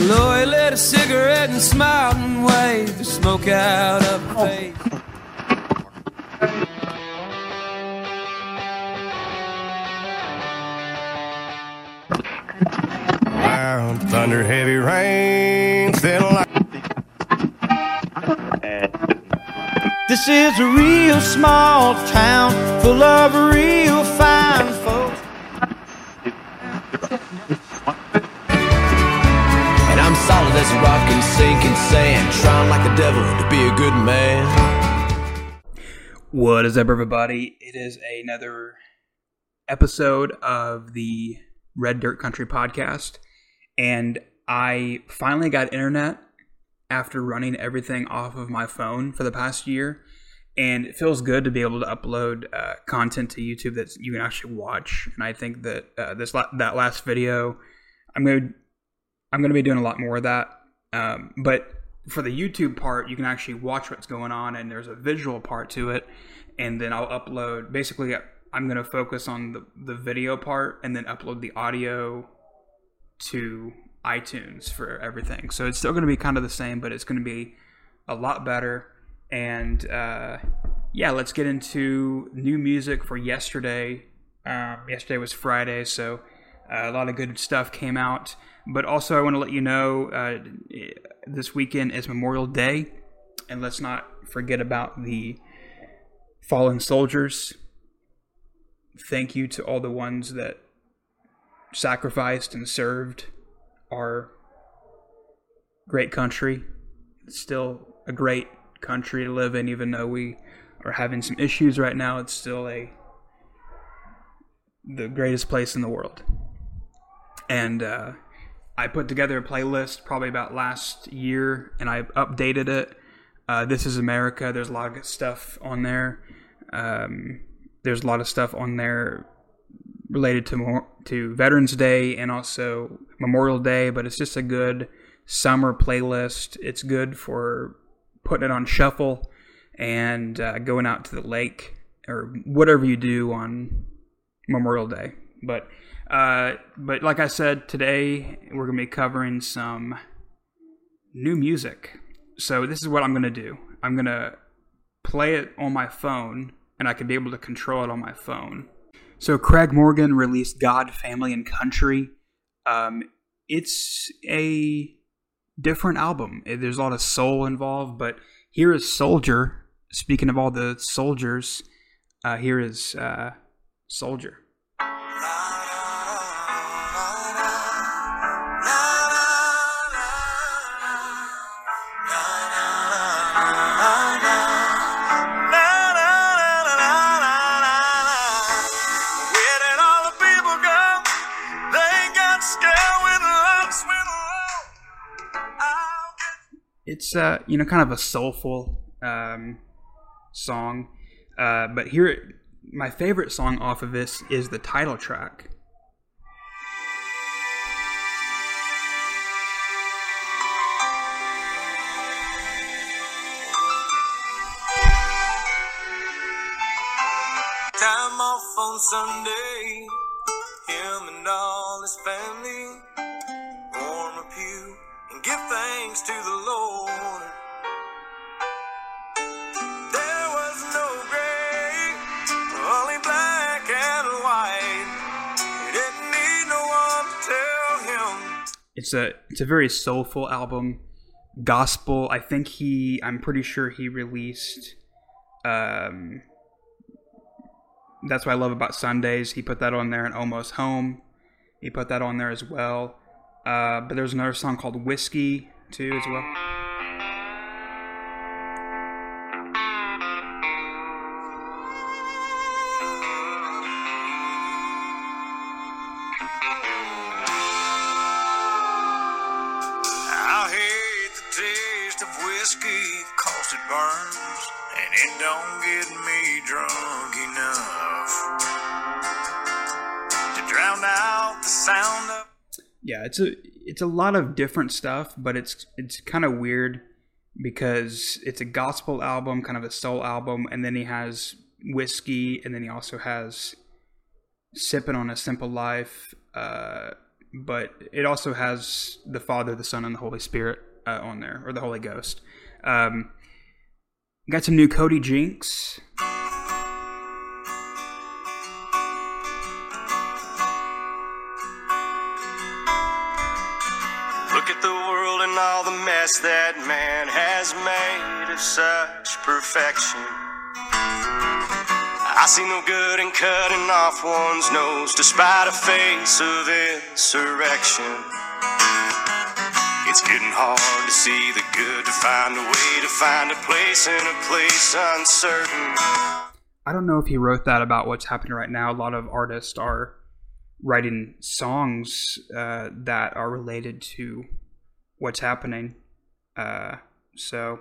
Lloyd lit a cigarette and smiled and waved the smoke out of her face. Wild thunder, heavy rain, thin light. This is a real small town full of real fine as a rock and sinking sand, trying like the devil to be a good man. What is up, everybody? It is another episode of the Red Dirt Country podcast, and I finally got internet after running everything off of my phone for the past year, and it feels good to be able to upload uh, content to YouTube that you can actually watch. And I think that uh, this la- that last video, I'm gonna I'm gonna be doing a lot more of that, um, but for the YouTube part, you can actually watch what's going on, and there's a visual part to it. And then I'll upload. Basically, I'm going to focus on the the video part, and then upload the audio to iTunes for everything. So it's still going to be kind of the same, but it's going to be a lot better. And uh, yeah, let's get into new music for yesterday. Um, yesterday was Friday, so uh, a lot of good stuff came out. But also, I want to let you know uh, this weekend is Memorial Day, and let's not forget about the fallen soldiers. Thank you to all the ones that sacrificed and served our great country. It's still a great country to live in, even though we are having some issues right now. It's still a the greatest place in the world. And uh, I put together a playlist probably about last year, and I updated it. Uh, this is America. There's a lot of stuff on there. Um, there's a lot of stuff on there related to to Veterans Day and also Memorial Day, but it's just a good summer playlist. It's good for putting it on shuffle and uh, going out to the lake or whatever you do on Memorial Day. But uh, but like I said, today we're gonna be covering some new music. So this is what I'm gonna do. I'm gonna play it on my phone, and I can be able to control it on my phone. So Craig Morgan released God, Family, and Country. Um, it's a different album. There's a lot of soul involved, but here is Soldier. Speaking of all the soldiers, uh, here is uh, Soldier. It's uh you know kind of a soulful um song. Uh but here my favorite song off of this is the title track it's a it's a very soulful album. Gospel i think he i'm pretty sure he released um that's what i love about sundays. He put that on there and almost home. He put that on there as well. Uh but there's another song called whiskey too as well drown out the sound of yeah it's a it's a lot of different stuff but it's it's kind of weird because it's a gospel album kind of a soul album and then he has whiskey and then he also has sipping on a simple life uh but it also has the Father, the Son, and the Holy Spirit uh, on there, or the Holy Ghost. Um, got some new Cody Jinks. Mess that man has made of such perfection. I see no good in cutting off one's nose despite a face of insurrection. It's getting hard to see the good, to find a way to find a place in a place uncertain. I don't know if he wrote that about what's happening right now. A lot of artists are writing songs uh, that are related to what's happening. Uh, so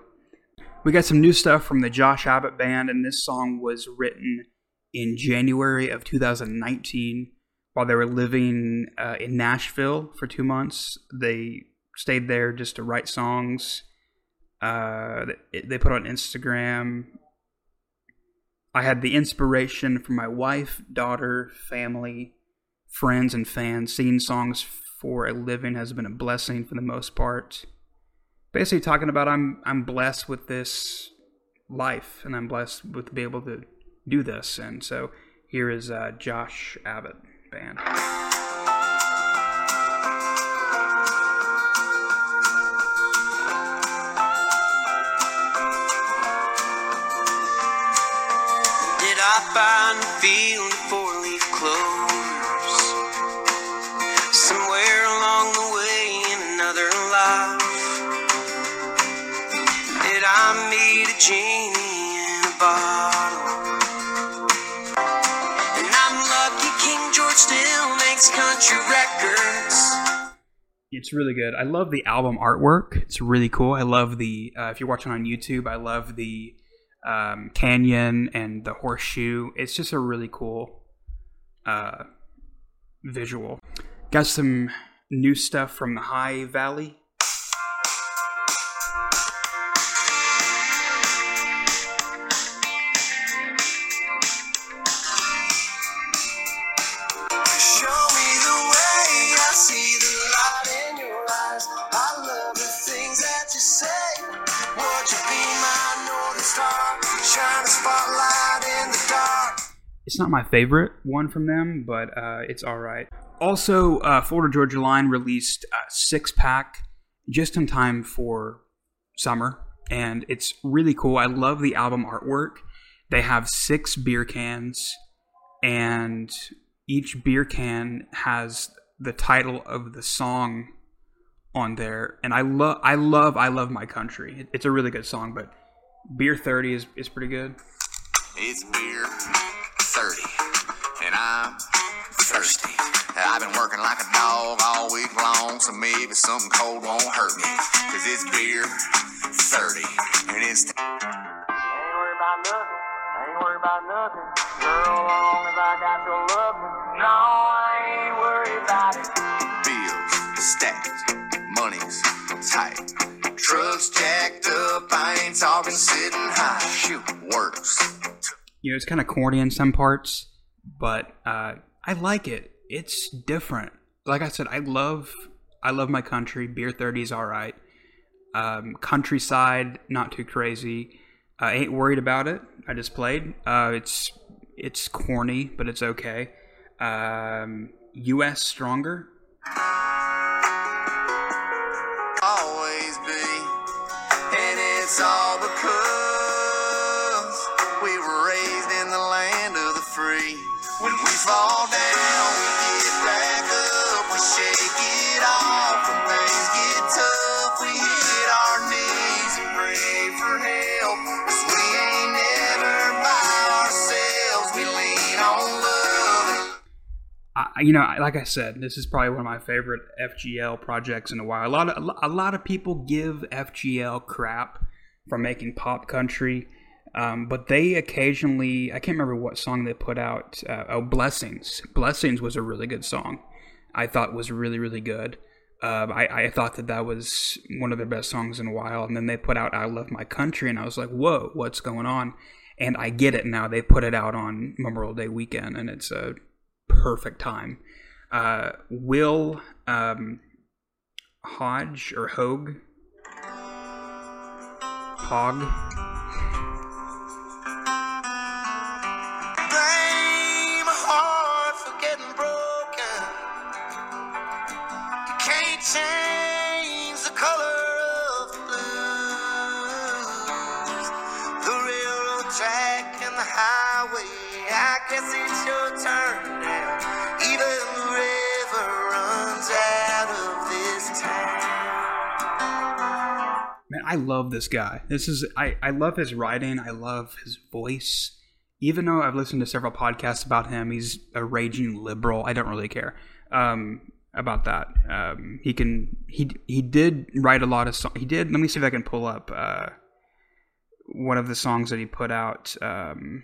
we got some new stuff from the Josh Abbott band, and this song was written in January of 2019 while they were living uh, in Nashville for two months. They stayed there just to write songs. Uh, they, put on Instagram. I had the inspiration from my wife, daughter, family, friends, and fans. Singing songs for a living has been a blessing for the most part. Basically, talking about I'm I'm blessed with this life, and I'm blessed with be able to do this. And so here is uh, Josh Abbott band. Did I find a field It's really good. I love the album artwork. It's really cool. I love the uh, if you're watching on YouTube, I love the um, canyon and the horseshoe. It's just a really cool uh, visual. Got some new stuff from the High Valley. It's not my favorite one from them, but uh, it's all right. Also, uh, Florida Georgia Line released a six pack just in time for summer, and it's really cool. I love the album artwork. They have six beer cans, and each beer can has the title of the song on there. And I love, I love, I love my country. It's a really good song, but Beer Thirty is is pretty good. It's beer 30, I'm thirsty. I've been working like a dog all week long, so maybe something cold won't hurt me. Cause it's beer 30, and it's Ain't worried about nothing. Ain't worried about nothing. Girl, long as I got your love. No, I ain't worried about it. bills stacked, money's tight. Trucks jacked up, I ain't talking sitting high. Shoot, works. you know it's kind of corny in some parts but uh, i like it. It's different. Like i said i love i love my country. Beer 30 is all right. Um, countryside not too crazy. I ain't worried about it. I just played. Uh, it's it's corny but it's okay. Um, us stronger When we fall down, we get back up, we shake it off. When things get tough, we hit our knees and pray for help. 'Cause we ain't never by ourselves, we lean on love. I, you know, like I said, this is probably one of my favorite FGL projects in a while. A lot of a lot of people give FGL crap for making pop country, um, but they occasionally I can't remember what song they put out. Uh, oh, Blessings. Blessings was a really good song. I thought was really really good. Um, I, I thought that that was one of their best songs in a while, and then they put out "I Love My Country," and I was like, "Whoa, what's going on?" And I get it now. They put it out on Memorial Day weekend, and it's a perfect time. Uh, Will um, Hodge or Hogue, Hog. Change the color of the blues. The railroad track and the highway. I guess it's your turn now. Even the river runs out of this town. Man, I love this guy. This is I, I love his writing. I love his voice. Even though I've listened to several podcasts about him, he's a raging liberal. I don't really care um, about that. Um, he can he he did write a lot of songs. He did. Let me see if I can pull up uh, one of the songs that he put out. Um,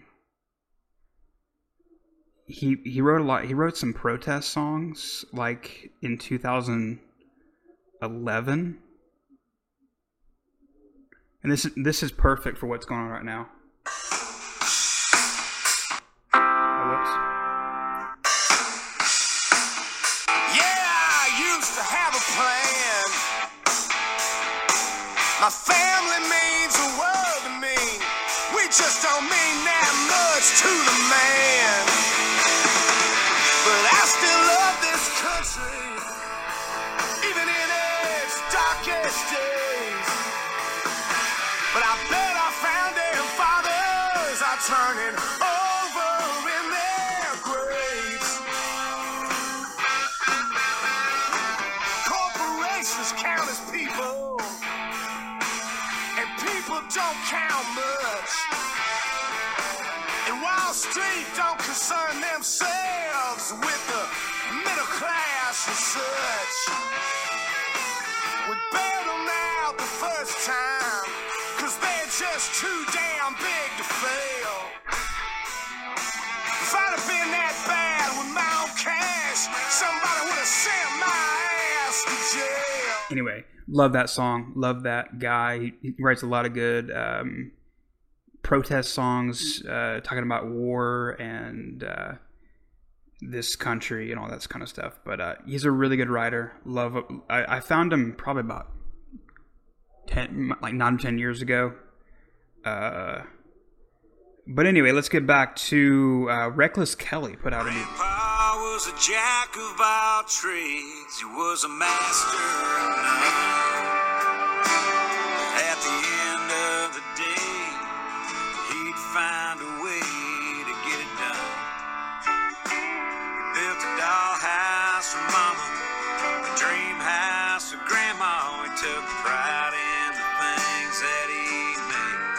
he he wrote a lot. He wrote some protest songs like in 2011 and this this is perfect for what's going on right now. People don't count much. And Wall Street don't concern themselves with the middle class and such. We bailed them out the first time, cause they're just too damn big to fail. Anyway, love that song. Love that guy. He, he writes a lot of good um, protest songs, uh, talking about war and uh, this country and all that kind of stuff. But uh, he's a really good writer. Love. I, I found him probably about ten, like nine ten years ago. Uh, but anyway, let's get back to uh, Reckless Kelly put out a new. Was a jack of all trades. He was a master of none. At the end of the day, he'd find a way to get it done. He built a dollhouse for mama, a dream house for grandma. He took pride in the things that he made.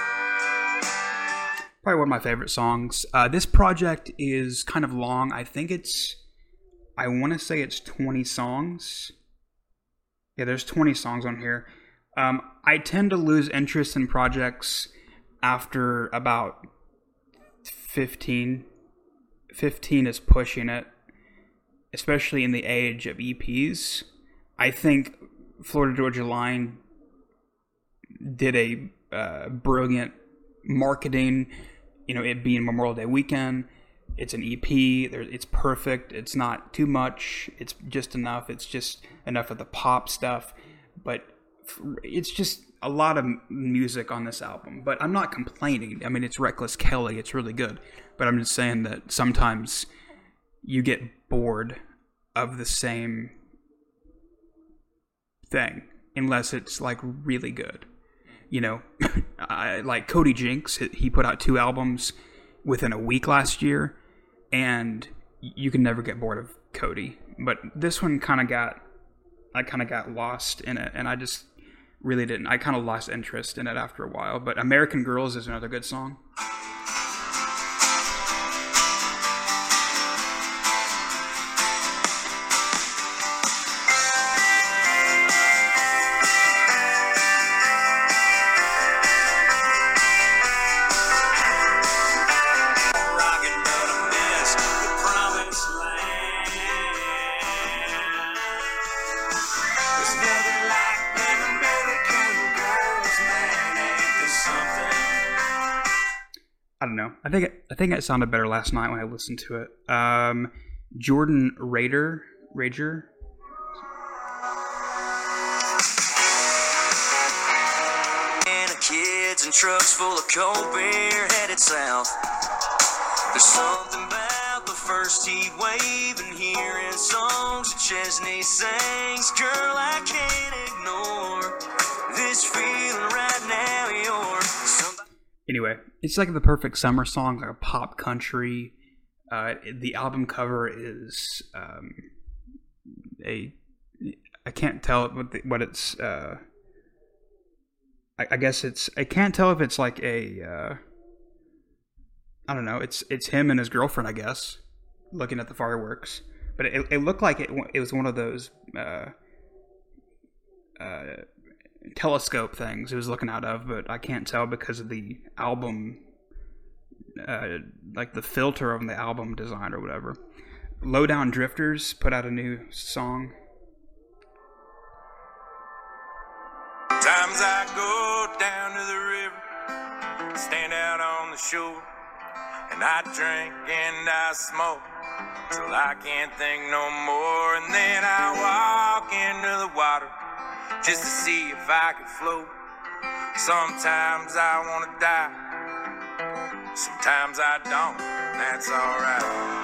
probably one of my favorite songs. Uh, this project is kind of long. I think it's, I want to say it's 20 songs. Yeah, there's 20 songs on here. Um, I tend to lose interest in projects after about 15. 15 is pushing it, especially in the age of EPs. I think Florida Georgia Line did a uh, brilliant marketing. You know, it being Memorial Day weekend, it's an EP. It's perfect. It's not too much. It's just enough. It's just enough of the pop stuff, but it's just a lot of music on this album. But I'm not complaining. I mean, it's Reckless Kelly. It's really good. But I'm just saying that sometimes you get bored of the same thing unless it's like really good. You know, I, like Cody Jinks, he put out two albums within a week last year, and you can never get bored of Cody. But this one kind of got, I kind of got lost in it, and I just really didn't. I kind of lost interest in it after a while. But American Girls is another good song. I think I think it sounded better last night when I listened to it. Um, Jordan Rader Rager. Kids and trucks full of cold beer headed south. There's something about the first heat wave and hearing songs Chesney sings. Girl, I can't ignore this feeling right now. Anyway, it's like the perfect summer song, like a pop country. Uh, the album cover is um, a I can't tell what the, what it's. Uh, I, I guess it's I can't tell if it's like a. Uh, I don't know. It's it's him and his girlfriend, I guess, looking at the fireworks. But it, it looked like it, it was one of those uh, uh, telescope things it was looking out of, but I can't tell because of the album, uh, like the filter on the album design or whatever. Lowdown Drifters put out a new song. Times I go down to the river, stand out on the shore, and I drink and I smoke till I can't think no more. And then I walk into the water just to see if I can float. Sometimes I want to die, sometimes I don't. That's alright.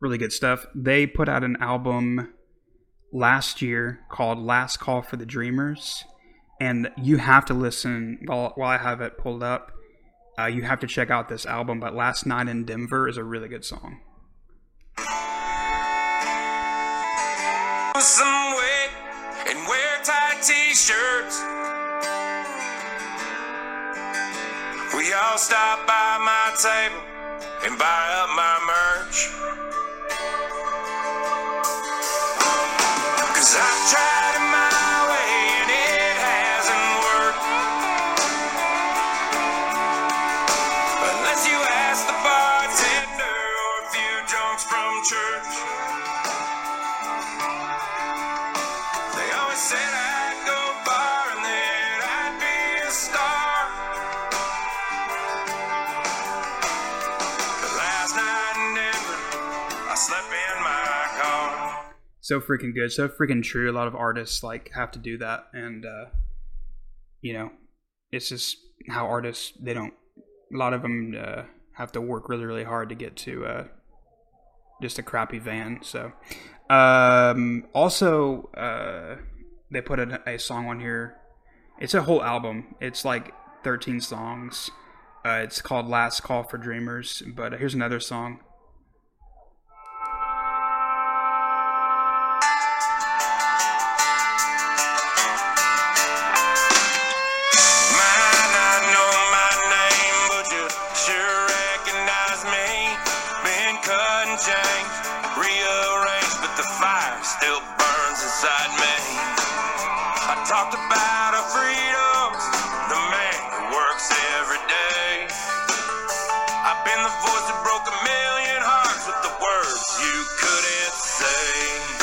really good stuff. They put out an album last year called Last Call for the Dreamers, and you have to listen while, while I have it pulled up. Uh, you have to check out this album, but Last Night in Denver is a really good song. some weight and wear tight t-shirts. We all stop by my table and buy up my merch. Cause I've tried church. They always said I'd go far and that I'd be a star. But last night in Denver, I slept in my car. So freaking good, so freaking true. A lot of artists like have to do that, and uh, you know, it's just how artists they don't. A lot of them uh, have to work really, really hard to get to uh, just a crappy van. So, um, also, uh, they put a, a song on here. It's a whole album. It's like 13 songs. Uh, it's called Last Call for Dreamers. But here's another song. Talked about our freedoms, the man who works every day. I've been the voice that broke a million hearts with the words you couldn't say.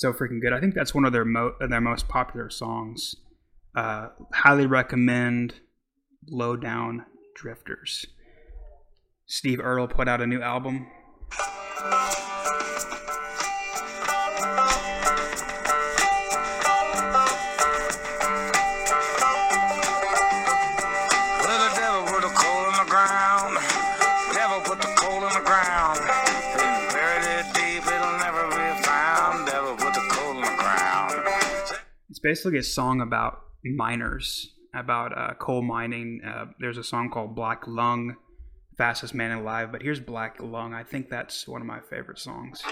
So freaking good. I think that's one of their mo- their most popular songs. Uh, highly recommend Low Down Drifters. Steve Earle put out a new album. Basically a song about miners, about uh, coal mining. Uh, there's a song called Black Lung, Fastest Man Alive, but here's Black Lung. I think that's one of my favorite songs.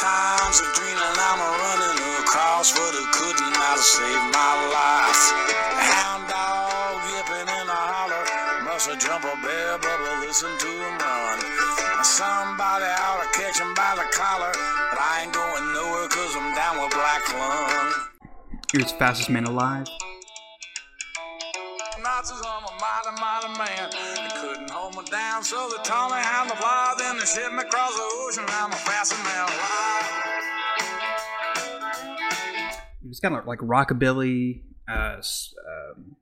Times of dreaming I'm a running across, but it couldn't not saved my life. Hound dog yipping in the holler, must have jumped a bear, but listen to him run. Somebody ought to catch him by the collar, but I ain't going Here's Fastest Man Alive. bosses, I'm a mighty, mighty man. They couldn't hold me down, so they me how to fly. Then they shipped me across the ocean, I'm a faster man alive. It's kind of like rockabilly, uh, um,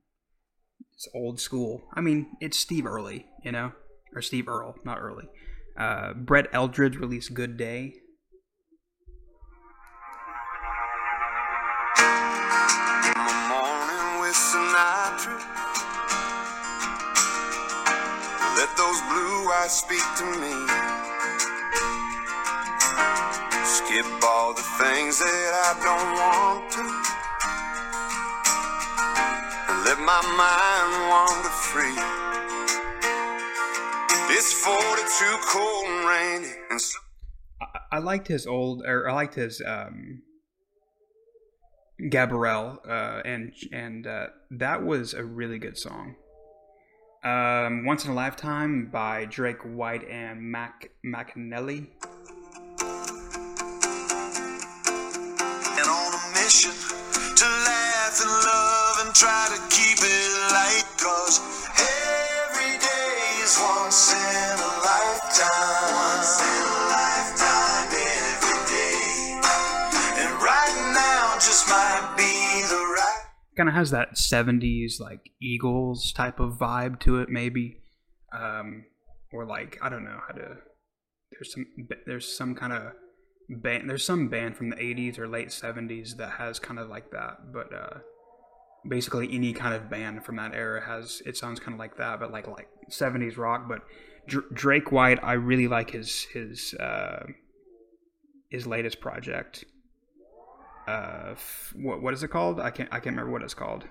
it's old school. I mean, it's Steve Early, you know, or Steve Earle, not Early. Uh, Brett Eldredge released "Good Day." Let those blue eyes speak to me. Skip all the things that I don't want to. Let my mind wander free. It's 42 cold and rainy. And so I, I liked his old, or I liked his um, Gabrielle, uh, and and uh, that was a really good song. Um, Once in a Lifetime by Drake White and Mac McAnally. and on a mission to laugh and love and try to keep it kind of has that 70s like eagles type of vibe to it maybe. Um or like i don't know how to there's some there's some kind of band there's some band from the 80s or late 70s that has kind of like that but uh basically any kind of band from that era has it sounds kind of like that but like like 70s rock but Dr- drake white i really like his his uh his latest project uh f- what what is it called? I can't i can't remember what it's called.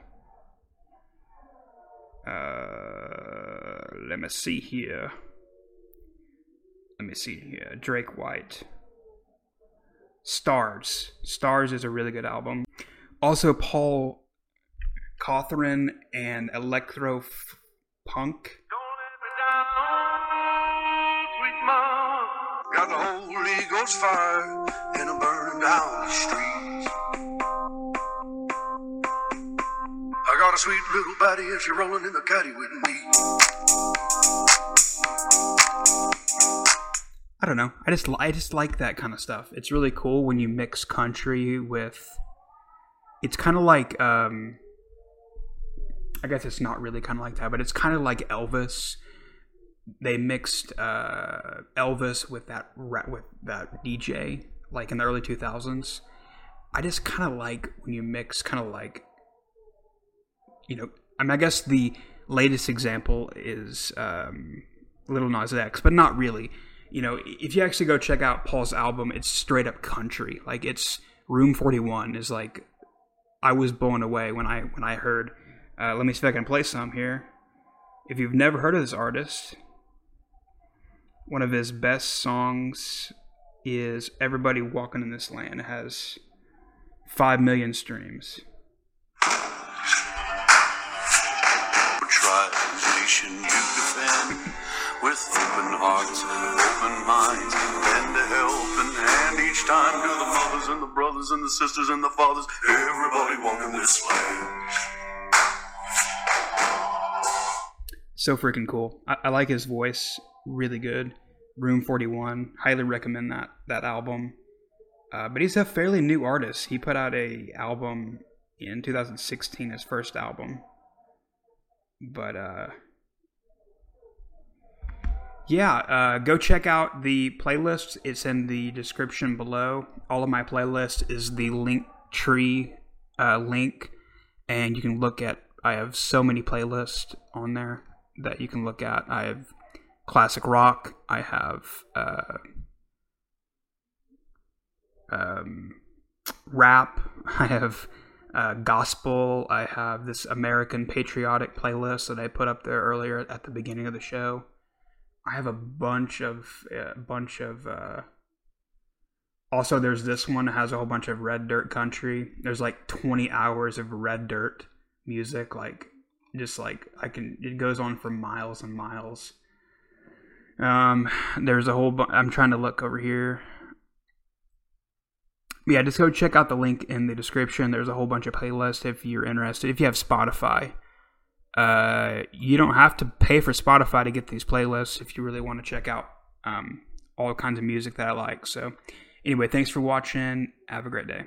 Uh let me see here. Let me see here. Drake white. Stars. Stars is a really good album. Also paul Cauthen and electro F- punk. Got the Holy Ghost fire and I'm burning down the. I got a sweet little body and she rolling in the caddy with me. I don't know. I just I just like that kind of stuff. It's really cool when you mix country with. It's kind of like um. I guess it's not really kind of like that, but it's kind of like Elvis. They mixed uh, Elvis with that with that DJ like in the early two thousands. I just kind of like when you mix kind of like. You know, I mean, I guess the latest example is um, Little Nas X, but not really you know, if you actually go check out Paul's album, it's straight up country. Like it's Room 41 is like I was blown away when I when I heard uh, let me see if I can play some here. If you've never heard of this artist, one of his best songs is Everybody Walking in This Land. Has 5 million streams. With open hearts and open minds. Lend a helping hand each time to the mothers and the brothers and the sisters and the fathers. Everybody walking this land. so freaking cool. I, I like his voice, really good. Room Forty One, highly recommend that that album. Uh, but he's a fairly new artist. He put out a album in 2016, his first album. But uh, yeah, uh, go check out the playlist. It's in the description below. All of my playlist is the link tree uh, link, and you can look at. I have so many playlists on there that you can look at. I have classic rock. I have uh, um, rap. I have uh, gospel. I have this American patriotic playlist that I put up there earlier at the beginning of the show. I have a bunch of a bunch of. Uh, also, there's this one that has a whole bunch of red dirt country. There's like 20 hours of red dirt music, like just like I can. It goes on for miles and miles. Um, there's a whole. Bu- I'm trying to look over here. Yeah, just go check out the link in the description. There's a whole bunch of playlists if you're interested. If you have Spotify, uh, you don't have to pay for Spotify to get these playlists if you really want to check out um, all kinds of music that I like. So, anyway, thanks for watching. Have a great day.